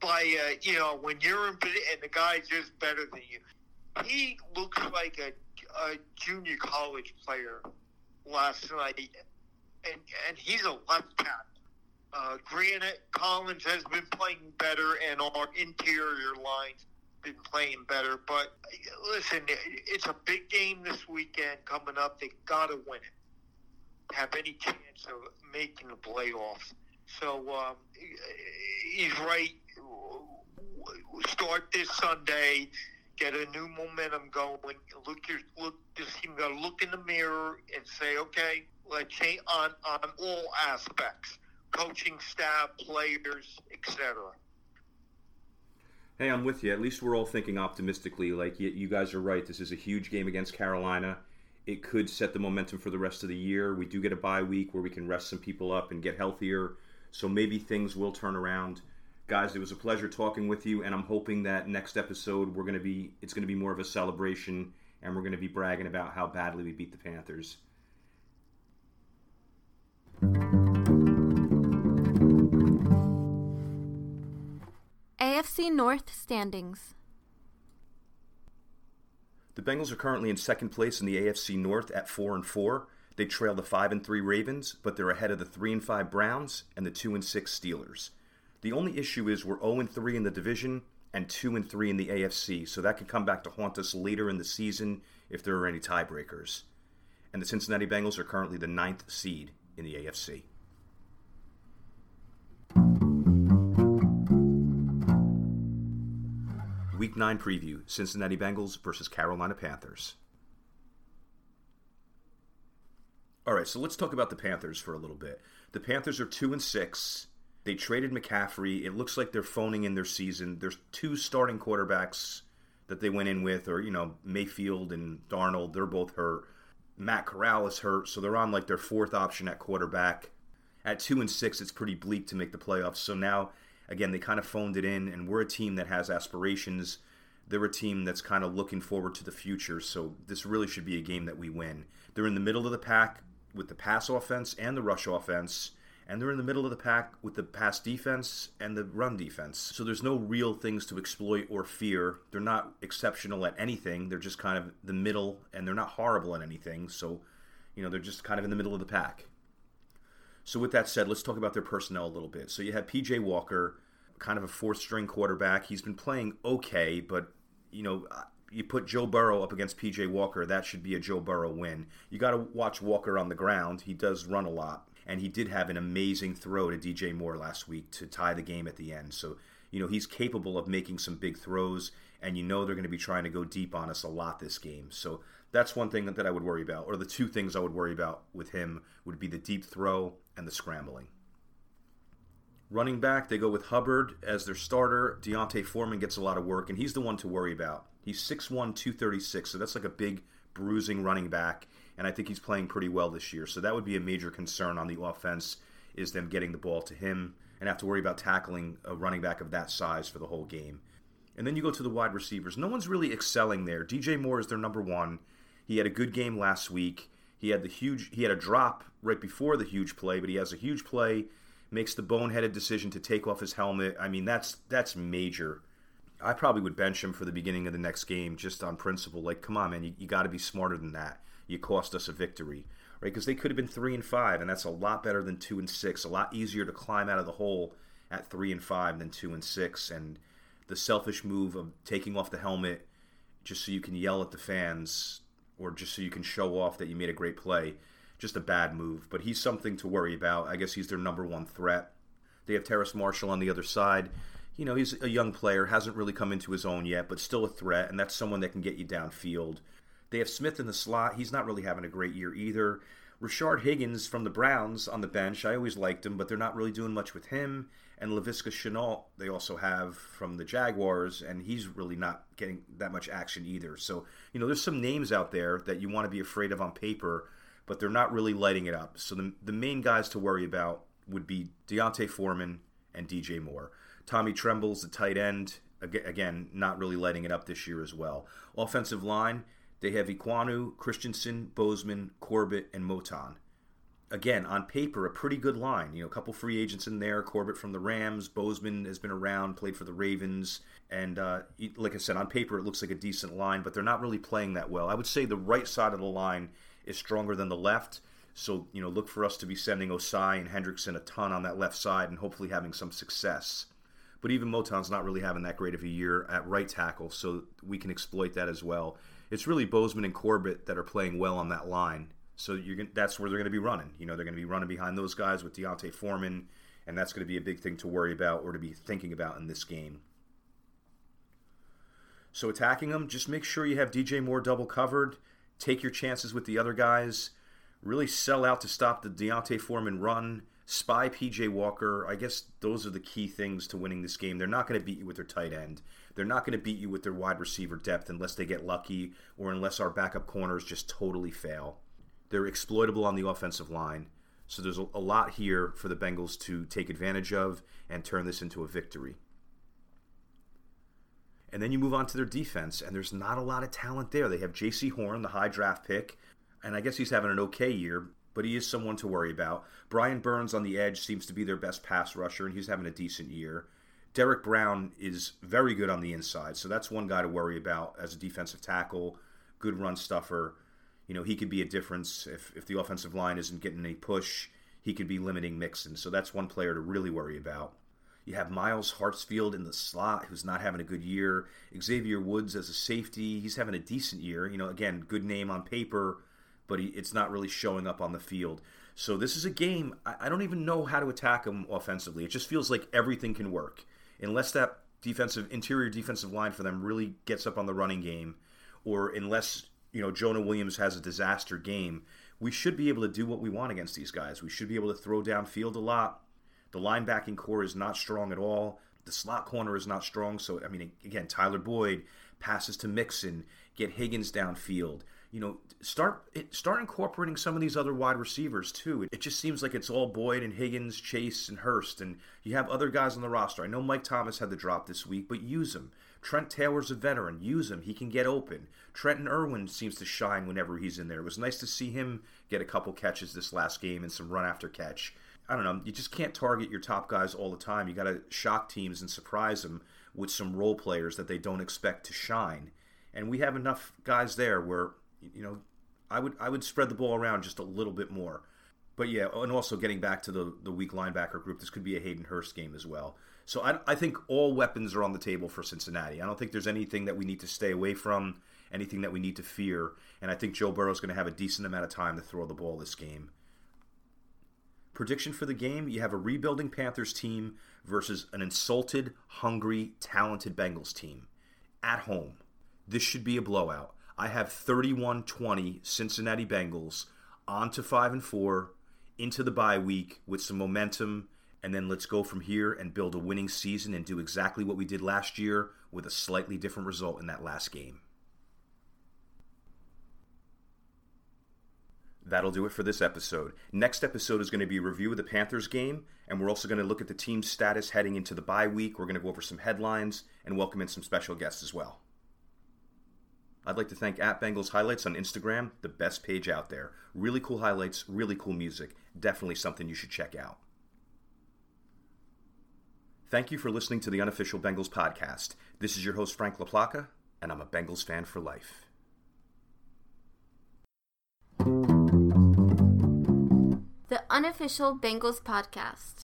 by uh, you know when you're in and the guy's just better than you. He looks like a, a junior college player last night, and and he's a left tackle. Uh, granted, Collins has been playing better, and our interior lines been playing better. But listen, it's a big game this weekend coming up. They got to win it. Have any chance of making the playoffs? So um, he's right. Start this Sunday. Get a new momentum going. Look, your look. This team got to look in the mirror and say, okay, let's change on on all aspects coaching staff, players, etc. Hey, I'm with you. At least we're all thinking optimistically. Like you, you guys are right. This is a huge game against Carolina. It could set the momentum for the rest of the year. We do get a bye week where we can rest some people up and get healthier. So maybe things will turn around. Guys, it was a pleasure talking with you, and I'm hoping that next episode we're gonna be it's gonna be more of a celebration and we're gonna be bragging about how badly we beat the Panthers. AFC North standings. The Bengals are currently in second place in the AFC North at 4 and 4. They trail the 5 and 3 Ravens, but they're ahead of the 3 and 5 Browns and the 2 and 6 Steelers. The only issue is we're 0 and 3 in the division and 2 and 3 in the AFC, so that could come back to haunt us later in the season if there are any tiebreakers. And the Cincinnati Bengals are currently the ninth seed in the AFC. Week 9 preview Cincinnati Bengals versus Carolina Panthers. All right, so let's talk about the Panthers for a little bit. The Panthers are 2 and 6. They traded McCaffrey. It looks like they're phoning in their season. There's two starting quarterbacks that they went in with, or, you know, Mayfield and Darnold. They're both hurt. Matt Corral is hurt, so they're on like their fourth option at quarterback. At 2 and 6, it's pretty bleak to make the playoffs. So now again, they kind of phoned it in, and we're a team that has aspirations. They're a team that's kind of looking forward to the future, so this really should be a game that we win. They're in the middle of the pack with the pass offense and the rush offense, and they're in the middle of the pack with the pass defense and the run defense. So there's no real things to exploit or fear. They're not exceptional at anything. They're just kind of the middle, and they're not horrible at anything. So, you know, they're just kind of in the middle of the pack. So, with that said, let's talk about their personnel a little bit. So, you have PJ Walker, kind of a fourth string quarterback. He's been playing okay, but, you know, uh, you put Joe Burrow up against PJ Walker, that should be a Joe Burrow win. You got to watch Walker on the ground. He does run a lot, and he did have an amazing throw to DJ Moore last week to tie the game at the end. So, you know, he's capable of making some big throws, and you know they're going to be trying to go deep on us a lot this game. So, that's one thing that I would worry about, or the two things I would worry about with him would be the deep throw and the scrambling. Running back, they go with Hubbard as their starter. D'Onta Foreman gets a lot of work, and he's the one to worry about. He's 6'1, 236, so that's like a big bruising running back, and I think he's playing pretty well this year. So that would be a major concern on the offense is them getting the ball to him and have to worry about tackling a running back of that size for the whole game. And then you go to the wide receivers. No one's really excelling there. DJ Moore is their number one. He had a good game last week. He had the huge he had a drop right before the huge play, but he has a huge play, makes the boneheaded decision to take off his helmet. I mean, that's that's major. I probably would bench him for the beginning of the next game just on principle. Like, come on, man, you, you got to be smarter than that. You cost us a victory, right? Because they could have been three and five, and that's a lot better than two and six. A lot easier to climb out of the hole at three and five than two and six. And the selfish move of taking off the helmet just so you can yell at the fans or just so you can show off that you made a great play. Just a bad move, but he's something to worry about. I guess he's their number one threat. They have Terrace Marshall on the other side. you know, he's a young player, hasn't really come into his own yet, but still a threat, and that's someone that can get you downfield. They have Smith in the slot. He's not really having a great year either. Rashard Higgins from the Browns on the bench. I always liked him, but they're not really doing much with him. And Laviska Shenault, they also have from the Jaguars, and he's really not getting that much action either. So, you know, there's some names out there that you want to be afraid of on paper, but they're not really lighting it up. So the, the main guys to worry about would be D'Onta Foreman and DJ Moore. Tommy Tremble's the tight end. Again, not really lighting it up this year as well. Offensive line, they have Ekwonu, Christensen, Bozeman, Corbett, and Moton. Again, on paper, a pretty good line. You know, a couple free agents in there. Corbett from the Rams, Bozeman has been around, played for the Ravens, and uh, like I said, on paper it looks like a decent line, but they're not really playing that well. I would say the right side of the line is stronger than the left. So, you know, look for us to be sending Ossai and Hendrickson a ton on that left side and hopefully having some success. But even Moton's not really having that great of a year at right tackle, so we can exploit that as well it's really Bozeman and Corbett that are playing well on that line. So you're that's where they're going to be running. You know, they're going to be running behind those guys with D'Onta Foreman, and that's going to be a big thing to worry about or to be thinking about in this game. So attacking them, just make sure you have DJ Moore double covered. Take your chances with the other guys. Really sell out to stop the D'Onta Foreman run. Spy PJ Walker. I guess those are the key things to winning this game. They're not going to beat you with their tight end. They're not going to beat you with their wide receiver depth unless they get lucky or unless our backup corners just totally fail. They're exploitable on the offensive line. So there's a, lot here for the Bengals to take advantage of and turn this into a victory. And then you move on to their defense, and there's not a lot of talent there. They have Jaycee Horn, the high draft pick, and I guess he's having an okay year, but he is someone to worry about. Brian Burns on the edge seems to be their best pass rusher, and he's having a decent year. Derrick Brown is very good on the inside, so that's one guy to worry about as a defensive tackle, good run stuffer. You know, he could be a difference if, if the offensive line isn't getting a push. He could be limiting Mixon, so that's one player to really worry about. You have Myles Hartsfield in the slot, who's not having a good year. Xavier Woods as a safety, he's having a decent year. You know, again, good name on paper, but he, it's not really showing up on the field. So this is a game. I, I don't even know how to attack him offensively. It just feels like everything can work unless that defensive interior defensive line for them really gets up on the running game, or unless you know Jonah Williams has a disaster game, we should be able to do what we want against these guys. We should be able to throw downfield a lot. The linebacking core is not strong at all. The slot corner is not strong. So I mean, again, Tyler Boyd passes to Mixon, get Higgins downfield you know, start start incorporating some of these other wide receivers too. It just seems like it's all Boyd and Higgins, Chase and Hurst, and you have other guys on the roster. I know Mike Thomas had the drop this week, but use him. Trent Taylor's a veteran. Use him. He can get open. Trenton Irwin seems to shine whenever he's in there. It was nice to see him get a couple catches this last game and some run after catch. I don't know. You just can't target your top guys all the time. You got to shock teams and surprise them with some role players that they don't expect to shine. And we have enough guys there where you know, I would I would spread the ball around just a little bit more. But yeah, and also getting back to the the weak linebacker group, this could be a Hayden Hurst game as well. So I, I think all weapons are on the table for Cincinnati. I don't think there's anything that we need to stay away from, anything that we need to fear, and I think Joe Burrow's going to have a decent amount of time to throw the ball this game. Prediction for the game: You have a rebuilding Panthers team versus an insulted, hungry, talented Bengals team at home. This should be a blowout. I have 31-20 Cincinnati Bengals on to 5 and 4 into the bye week with some momentum and then let's go from here and build a winning season and do exactly what we did last year with a slightly different result in that last game. That'll do it for this episode. Next episode is going to be a review of the Panthers game, and we're also going to look at the team's status heading into the bye week. We're going to go over some headlines and welcome in some special guests as well. I'd like to thank at Bengals Highlights on Instagram, the best page out there. Really cool highlights, really cool music. Definitely something you should check out. Thank you for listening to the unofficial Bengals podcast. This is your host, Frank LaPlaca, and I'm a Bengals fan for life. The unofficial Bengals podcast.